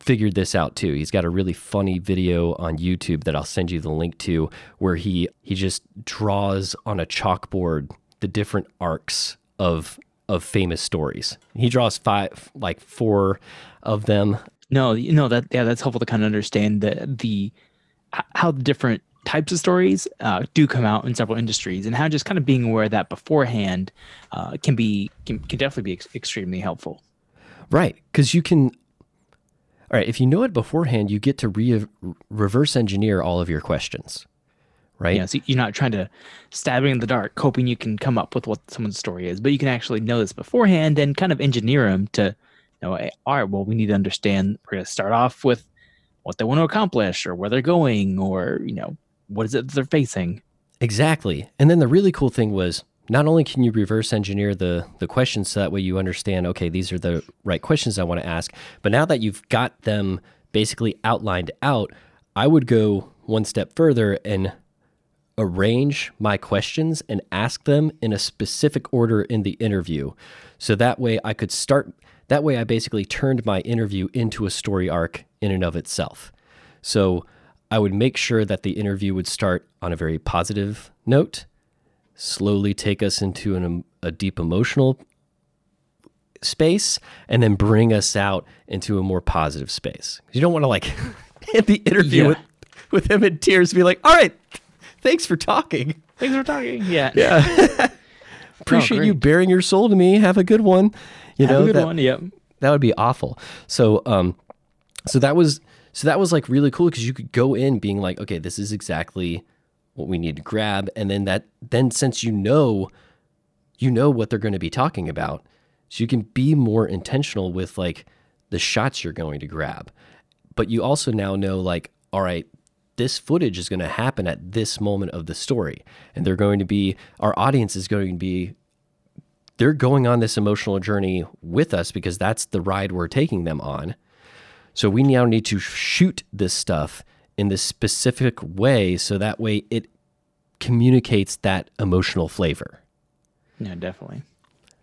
figured this out too. He's got a really funny video on YouTube that I'll send you the link to where he he just draws on a chalkboard the different arcs of of famous stories. He draws five like four of them. No, you know that yeah, that's helpful to kind of understand the the how the different types of stories uh, do come out in several industries, and how just kind of being aware of that beforehand uh, can be can, can definitely be ex- extremely helpful. Right, cuz you can All right, if you know it beforehand, you get to re- reverse engineer all of your questions. Right? Yeah, so you're not trying to stab it in the dark, hoping you can come up with what someone's story is, but you can actually know this beforehand and kind of engineer them to, you know, all right, well, we need to understand. We're going to start off with what they want to accomplish, or where they're going, or you know, what is it that they're facing. Exactly. And then the really cool thing was not only can you reverse engineer the the questions so that way you understand, okay, these are the right questions I want to ask, but now that you've got them basically outlined out, I would go one step further and arrange my questions and ask them in a specific order in the interview. So that way I could start that way I basically turned my interview into a story arc in and of itself. So I would make sure that the interview would start on a very positive note, slowly take us into an, a deep emotional space, and then bring us out into a more positive space. You don't want to like end the interview Yeah. with, with him in tears, be like, all right, thanks for talking. Thanks for talking. Yeah. Yeah. Appreciate you great. bearing your soul to me. Have a good one. You Have know, a good that- one. Yep. that would be awful. So, um, so that was so that was like really cool because you could go in being like, okay, this is exactly what we need to grab, and then that then since you know, you know what they're going to be talking about, so you can be more intentional with like the shots you're going to grab, but you also now know like, all right. This footage is going to happen at this moment of the story, and they're going to be our audience is going to be they're going on this emotional journey with us because that's the ride we're taking them on. So we now need to shoot this stuff in this specific way so that way it communicates that emotional flavor. Yeah, definitely.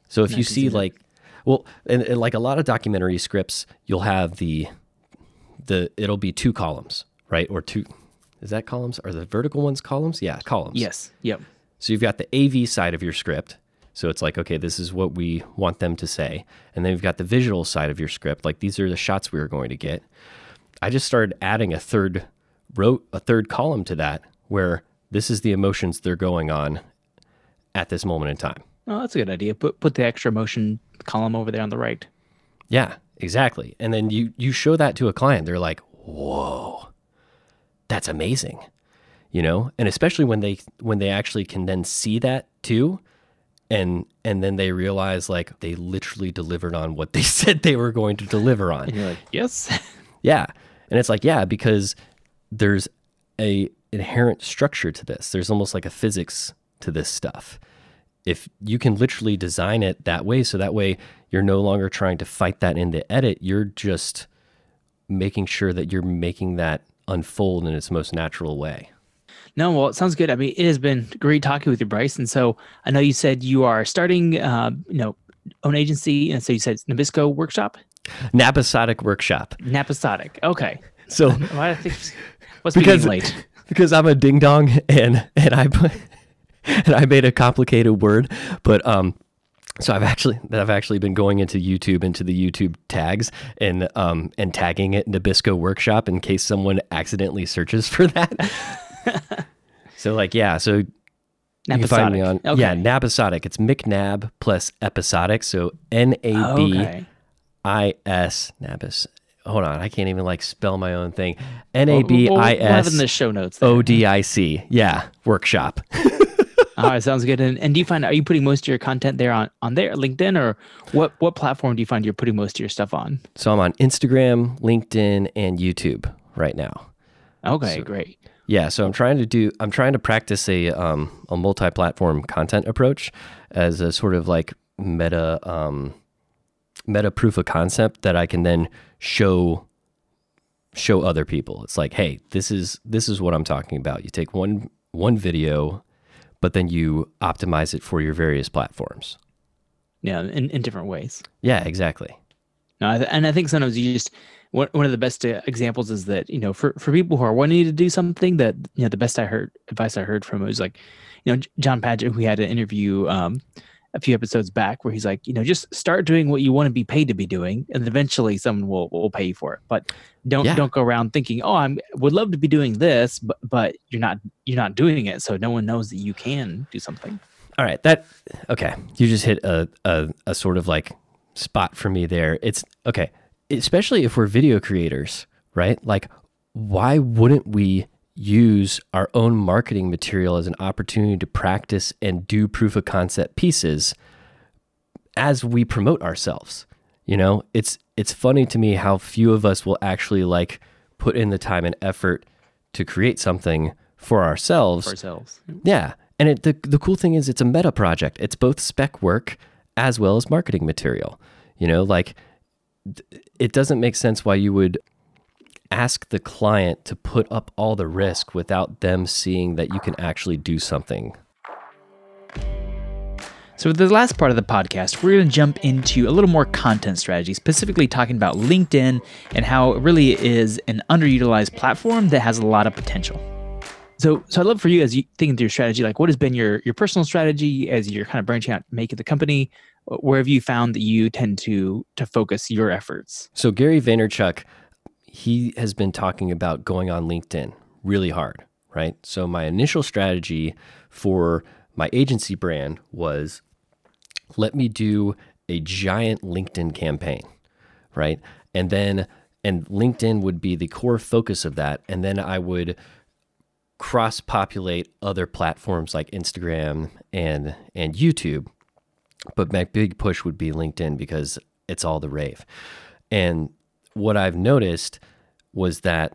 So if you see see like well and, and like a lot of documentary scripts you'll have the the it'll be two columns, right? Or two is that columns? Are the vertical ones columns? Yeah, columns. Yes. Yep. So you've got the AV side of your script. So it's like, okay, this is what we want them to say. And then you've got the visual side of your script. Like these are the shots we are going to get. I just started adding a third row, a third column to that where this is the emotions they're going on at this moment in time. Oh, that's a good idea. Put put the extra motion column over there on the right. Yeah, exactly. And then you you show that to a client, they're like, "Whoa, that's amazing," you know. And especially when they when they actually can then see that too, and and then they realize like they literally delivered on what they said they were going to deliver on. And you're like, yes. Yeah. And it's like, yeah, because there's a inherent structure to this. There's almost like a physics to this stuff. If you can literally design it that way, so that way you're no longer trying to fight that in the edit, you're just making sure that you're making that unfold in its most natural way. No, well, it sounds good. I mean, it has been great talking with you, Bryce. And so I know you said you are starting, uh, you know, own agency, and so you said Nabisco Workshop, Nabisodic Workshop. Nabisodic. Okay. So Why I think what's because being late? because I'm a ding dong and and I put and I made a complicated word, but um. So I've actually I've actually been going into YouTube into the YouTube tags and um and tagging it Nabisco Workshop in case someone accidentally searches for that. so like yeah, so you find me on Okay. yeah Nabisodic. It's McNab plus episodic. So N A B I S. Nabis. Hold on, I can't even like spell my own thing. N A B We'll- have in the show notes. O D I C. Yeah, workshop. All right, sounds good. And, and do you find are you putting most of your content there on on there LinkedIn or what what platform do you find you're putting most of your stuff on? So I'm on Instagram, LinkedIn, and YouTube right now. Okay, great. Yeah, so I'm trying to do I'm trying to practice a um a multi-platform content approach as a sort of like meta um meta proof of concept that I can then show show other people. It's like, hey, this is this is what I'm talking about. You take one one video but then you optimize it for your various platforms. Yeah, in, in different ways. Yeah, exactly. No, and I think sometimes you just one one of the best uh, examples is that you know for for people who are wanting to do something that you know the best I heard advice I heard from was like you know John Padgett who had an interview um a few episodes back where he's like you know just start doing what you want to be paid to be doing and eventually someone will will pay you for it but don't Yeah. don't go around thinking oh I'm would love to be doing this but but you're not you're not doing it so no one knows that you can do something All right, that okay. You just hit a, a a sort of like spot for me there. It's okay, especially if we're video creators, right? Like, why wouldn't we use our own marketing material as an opportunity to practice and do proof of concept pieces as we promote ourselves? You know, it's it's funny to me how few of us will actually like put in the time and effort to create something for ourselves for ourselves yeah. And it, the, the cool thing is it's a meta project. It's both spec work as well as marketing material. You know, like it doesn't make sense why you would ask the client to put up all the risk without them seeing that you can actually do something. So, with the last part of the podcast, we're going to jump into a little more content strategy, specifically talking about LinkedIn and how it really is an underutilized platform that has a lot of potential. So, so I'd love for you as you think through your strategy, like what has been your your personal strategy as you're kind of branching out, making the company. Where have you found that you tend to to focus your efforts? So Gary Vaynerchuk, he has been talking about going on LinkedIn really hard, right? So my initial strategy for my agency brand was let me do a giant LinkedIn campaign, right? And then and LinkedIn would be the core focus of that and then I would cross populate other platforms like Instagram and and YouTube. But my big push would be LinkedIn because it's all the rave. And what I've noticed was that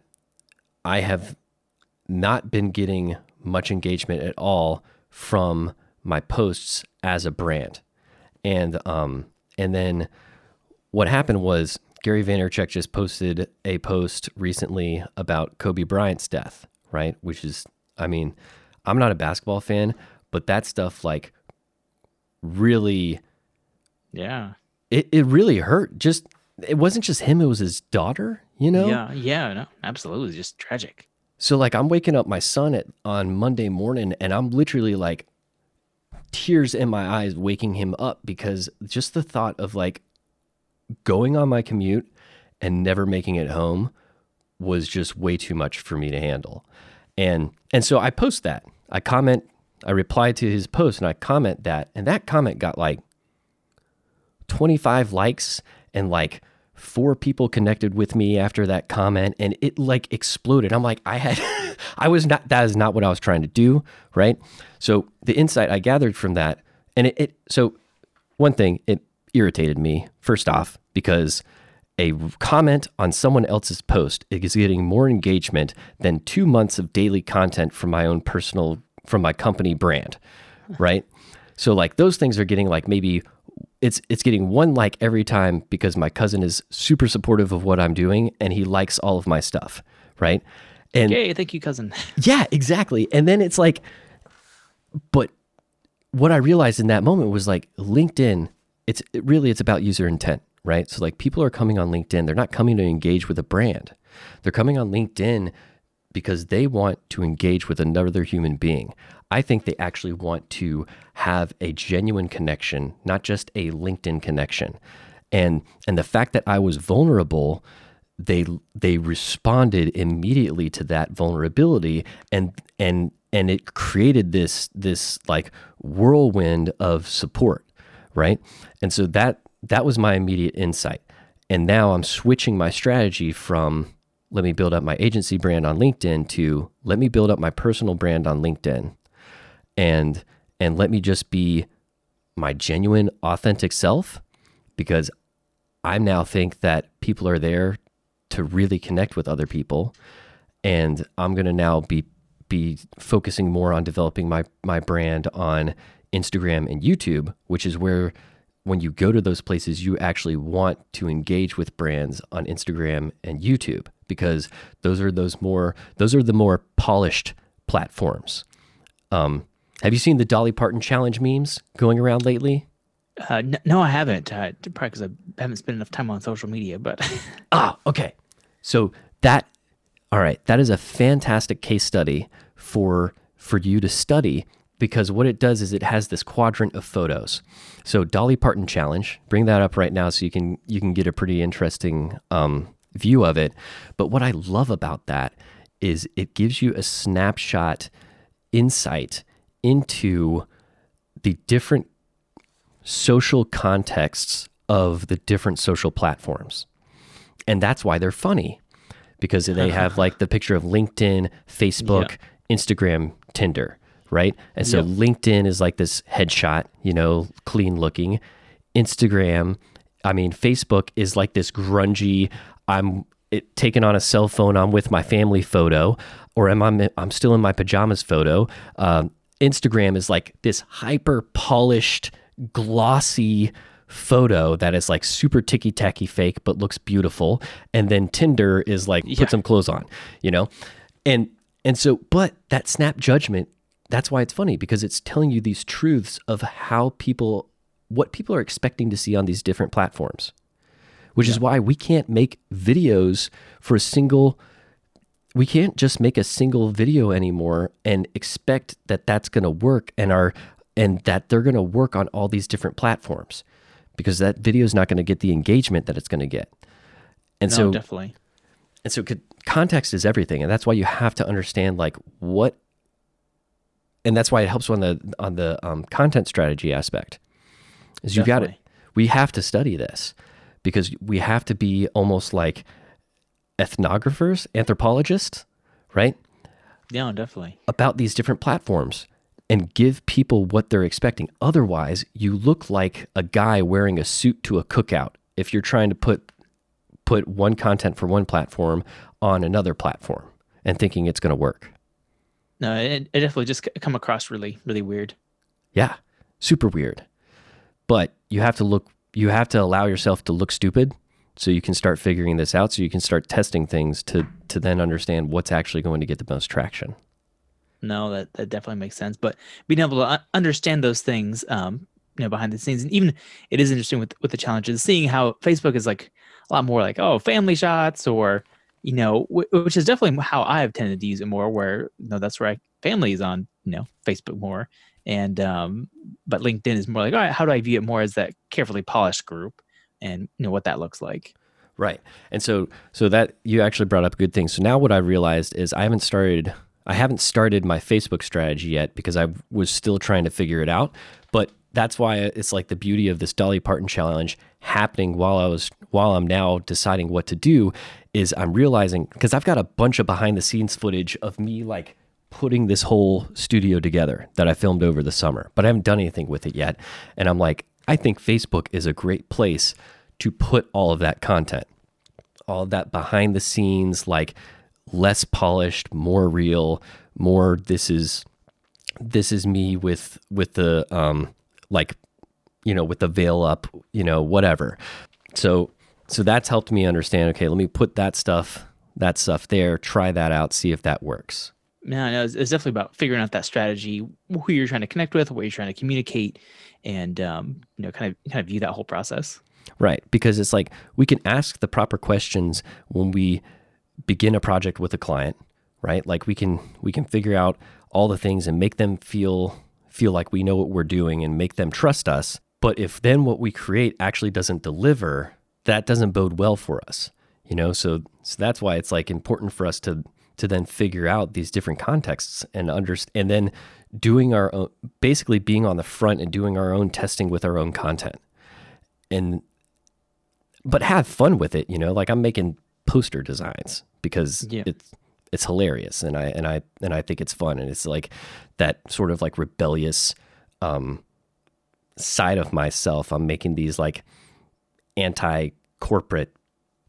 I have not been getting much engagement at all from my posts as a brand. And um and then what happened was Gary Vaynerchuk just posted a post recently about Kobe Bryant's death, right? Which is I mean, I'm not a basketball fan, but that stuff like really Yeah, it, it really hurt. Just it wasn't just him, it was his daughter, you know? yeah, yeah. No, absolutely, just tragic. So like I'm waking up my son at on Monday morning and I'm literally like tears in my eyes waking him up because just the thought of like going on my commute and never making it home was just way too much for me to handle. And and so I post that. I comment, I reply to his post and I comment that and that comment got like 25 likes and like four people connected with me after that comment and it like exploded. I'm like, I had, I was not, that is not what I was trying to do. Right. So the insight I gathered from that, and it, it so one thing, it irritated me first off because a comment on someone else's post is getting more engagement than two months of daily content from my own personal, from my company brand. Right. So like those things are getting like maybe it's it's getting one like every time because my cousin is super supportive of what I'm doing and he likes all of my stuff, right? And Yay, thank you, cousin. yeah, exactly. And then it's like, but what I realized in that moment was like LinkedIn, it's it really it's about user intent, right? So like people are coming on LinkedIn, they're not coming to engage with a brand. They're coming on LinkedIn because they want to engage with another human being. I think they actually want to have a genuine connection, not just a LinkedIn connection. And and the fact that I was vulnerable, they they responded immediately to that vulnerability and and and it created this this like whirlwind of support, right? And so that that was my immediate insight. And now I'm switching my strategy from let me build up my agency brand on LinkedIn to let me build up my personal brand on LinkedIn and and let me just be my genuine authentic self because I now think that people are there to really connect with other people and I'm going to now be be focusing more on developing my my brand on Instagram and YouTube which is where when you go to those places you actually want to engage with brands on Instagram and YouTube because those are those more those are the more polished platforms. Um, have you seen the Dolly Parton challenge memes going around lately? Uh, no, I haven't. Uh, probably because I haven't spent enough time on social media. But ah, okay. So that, all right, that is a fantastic case study for for you to study because what it does is it has this quadrant of photos. So Dolly Parton challenge, bring that up right now so you can you can get a pretty interesting um, view of it. But what I love about that is it gives you a snapshot insight into the different social contexts of the different social platforms. And that's why they're funny because they have like the picture of LinkedIn, Facebook, yeah. Instagram, Tinder, right? And so yep. LinkedIn is like this headshot, you know, clean looking. Instagram, I mean, Facebook is like this grungy, I'm it, taken on a cell phone, I'm with my family photo, or am I, I'm still in my pajamas photo. Um, Instagram is like this hyper polished, glossy photo that is like super ticky tacky fake but looks beautiful and then tinder is like yeah. put some clothes on you know and and so but that snap judgment that's why it's funny because it's telling you these truths of how people what people are expecting to see on these different platforms which yeah. is why we can't make videos for a single we can't just make a single video anymore and expect that that's going to work and our and that they're going to work on all these different platforms because that video is not going to get the engagement that it's going to get. And no, so definitely. And so context is everything and that's why you have to understand like what and that's why it helps on the on the um, content strategy aspect. Is you've got it. We have to study this because we have to be almost like ethnographers, anthropologists, right? Yeah, definitely. About these different platforms and give people what they're expecting. Otherwise, you look like a guy wearing a suit to a cookout if you're trying to put put one content for one platform on another platform and thinking it's going to work. No, it, it definitely just come across really really weird. Yeah, super weird. But you have to look you have to allow yourself to look stupid so you can start figuring this out so you can start testing things to to then understand what's actually going to get the most traction. No that that definitely makes sense but being able to understand those things um you know behind the scenes and even it is interesting with with the challenges seeing how facebook is like a lot more like oh family shots or you know which is definitely how i've tended to use it more where you know that's where I, family is on you know facebook more and um but linkedin is more like all right how do i view it more as that carefully polished group and you know what that looks like. Right. And so so that you actually brought up good things. So now what I realized is I haven't started I haven't started my Facebook strategy yet because I was still trying to figure it out. But that's why it's like the beauty of this Dolly Parton challenge happening while I was while I'm now deciding what to do is I'm realizing because I've got a bunch of behind the scenes footage of me like putting this whole studio together that I filmed over the summer, but I haven't done anything with it yet. And I'm like, I think Facebook is a great place to put all of that content, all of that behind the scenes, like less polished, more real, more this is this is me with with the um like you know with the veil up, you know, whatever. So so that's helped me understand okay, let me put that stuff that stuff there, try that out, see if that works. Yeah, no, it's, it's definitely about figuring out that strategy, who you're trying to connect with, what you're trying to communicate, and um, you know, kind of kind of view that whole process. Right, because it's like we can ask the proper questions when we begin a project with a client, right? Like we can we can figure out all the things and make them feel feel like we know what we're doing and make them trust us. But if then what we create actually doesn't deliver, that doesn't bode well for us. You know, so so that's why it's like important for us to to then figure out these different contexts and understand and then doing our own basically being on the front and doing our own testing with our own content. And but have fun with it, you know? Like I'm making poster designs because Yeah. it's it's hilarious and I and I and I think it's fun and it's like that sort of like rebellious um side of myself. I'm making these like anti corporate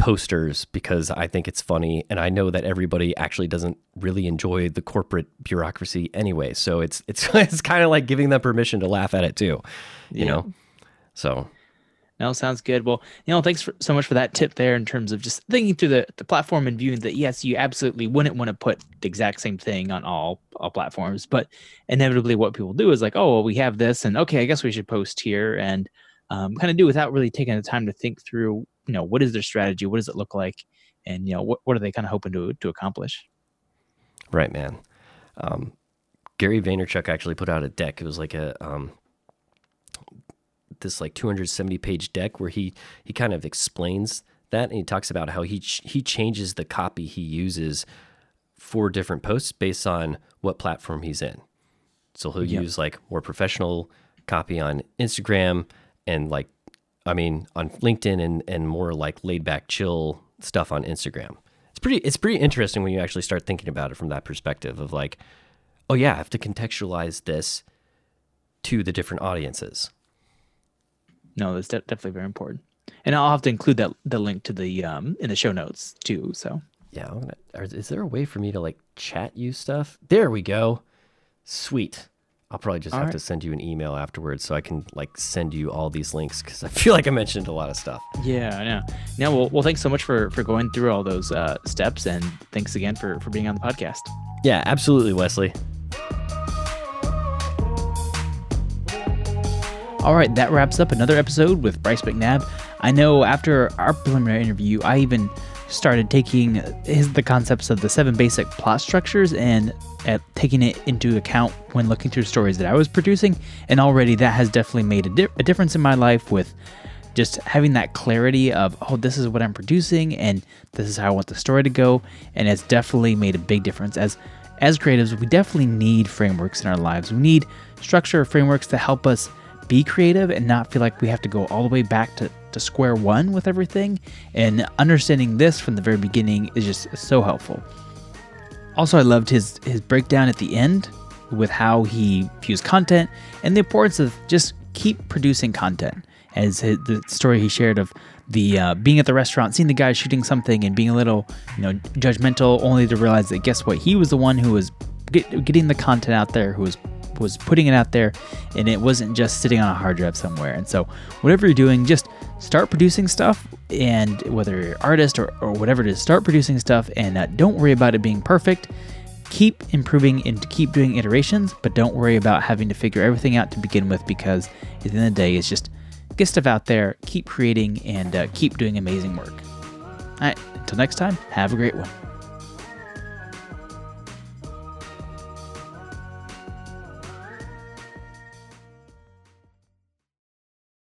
posters because I think it's funny and I know that everybody actually doesn't really enjoy the corporate bureaucracy anyway. So it's it's it's kind of like giving them permission to laugh at it too, you Yeah. know. So No, sounds good. Well, you know, thanks for, so much for that tip there in terms of just thinking through the, the platform and viewing that yes, you absolutely wouldn't want to put the exact same thing on all all platforms, but inevitably what people do is like, oh, well, we have this, and okay, I guess we should post here, and um, kind of do without really taking the time to think through, you know, what is their strategy, what does it look like, and you know, what what are they kind of hoping to to accomplish? Right, man. Um, Gary Vaynerchuk actually put out a deck. It was like a um, this like 270 page deck where he he kind of explains that and he talks about how he ch- he changes the copy he uses for different posts based on what platform he's in. So he'll Yep. use like more professional copy on Instagram and like I mean on LinkedIn and and more like laid back chill stuff on Instagram. It's pretty it's pretty interesting when you actually start thinking about it from that perspective of like oh yeah, I have to contextualize this to the different audiences. No, that's de- definitely very important, and I'll have to include that the link to the um in the show notes too. So Yeah, I'm gonna. Is there a way for me to like chat you stuff? There we go. Sweet. I'll probably just All have right. to send you an email afterwards so I can like send you all these links because I feel like I mentioned a lot of stuff. Yeah, I know. Yeah, well, well, thanks so much for for going through all those uh, steps, and thanks again for for being on the podcast. Yeah, absolutely, Wesley. All right, that wraps up another episode with Bryce McNabb. I know after our preliminary interview, I even started taking his the concepts of the seven basic plot structures and uh, taking it into account when looking through stories that I was producing, and already that has definitely made a, di- a difference in my life with just having that clarity of oh this is what i'm producing and this is how i want the story to go. And it's definitely made a big difference. As as creatives we definitely need frameworks in our lives. We need structure frameworks to help us be creative and not feel like we have to go all the way back to, to square one with everything. And understanding this from the very beginning is just so helpful also, I loved his his breakdown at the end with how he views content and the importance of just keep producing content. As his, the story he shared of the uh, being at the restaurant, seeing the guy shooting something, and being a little, you know, judgmental, only to realize that guess what? He was the one who was get, getting the content out there, who was was putting it out there, and it wasn't just sitting on a hard drive somewhere. And so, whatever you're doing, just start producing stuff, and whether you're an artist or, or whatever it is, start producing stuff, and uh, don't worry about it being perfect. Keep improving and keep doing iterations, but don't worry about having to figure everything out to begin with because at the end of the day, it's just get stuff out there, keep creating, and uh, keep doing amazing work. All right, until next time, have a great one.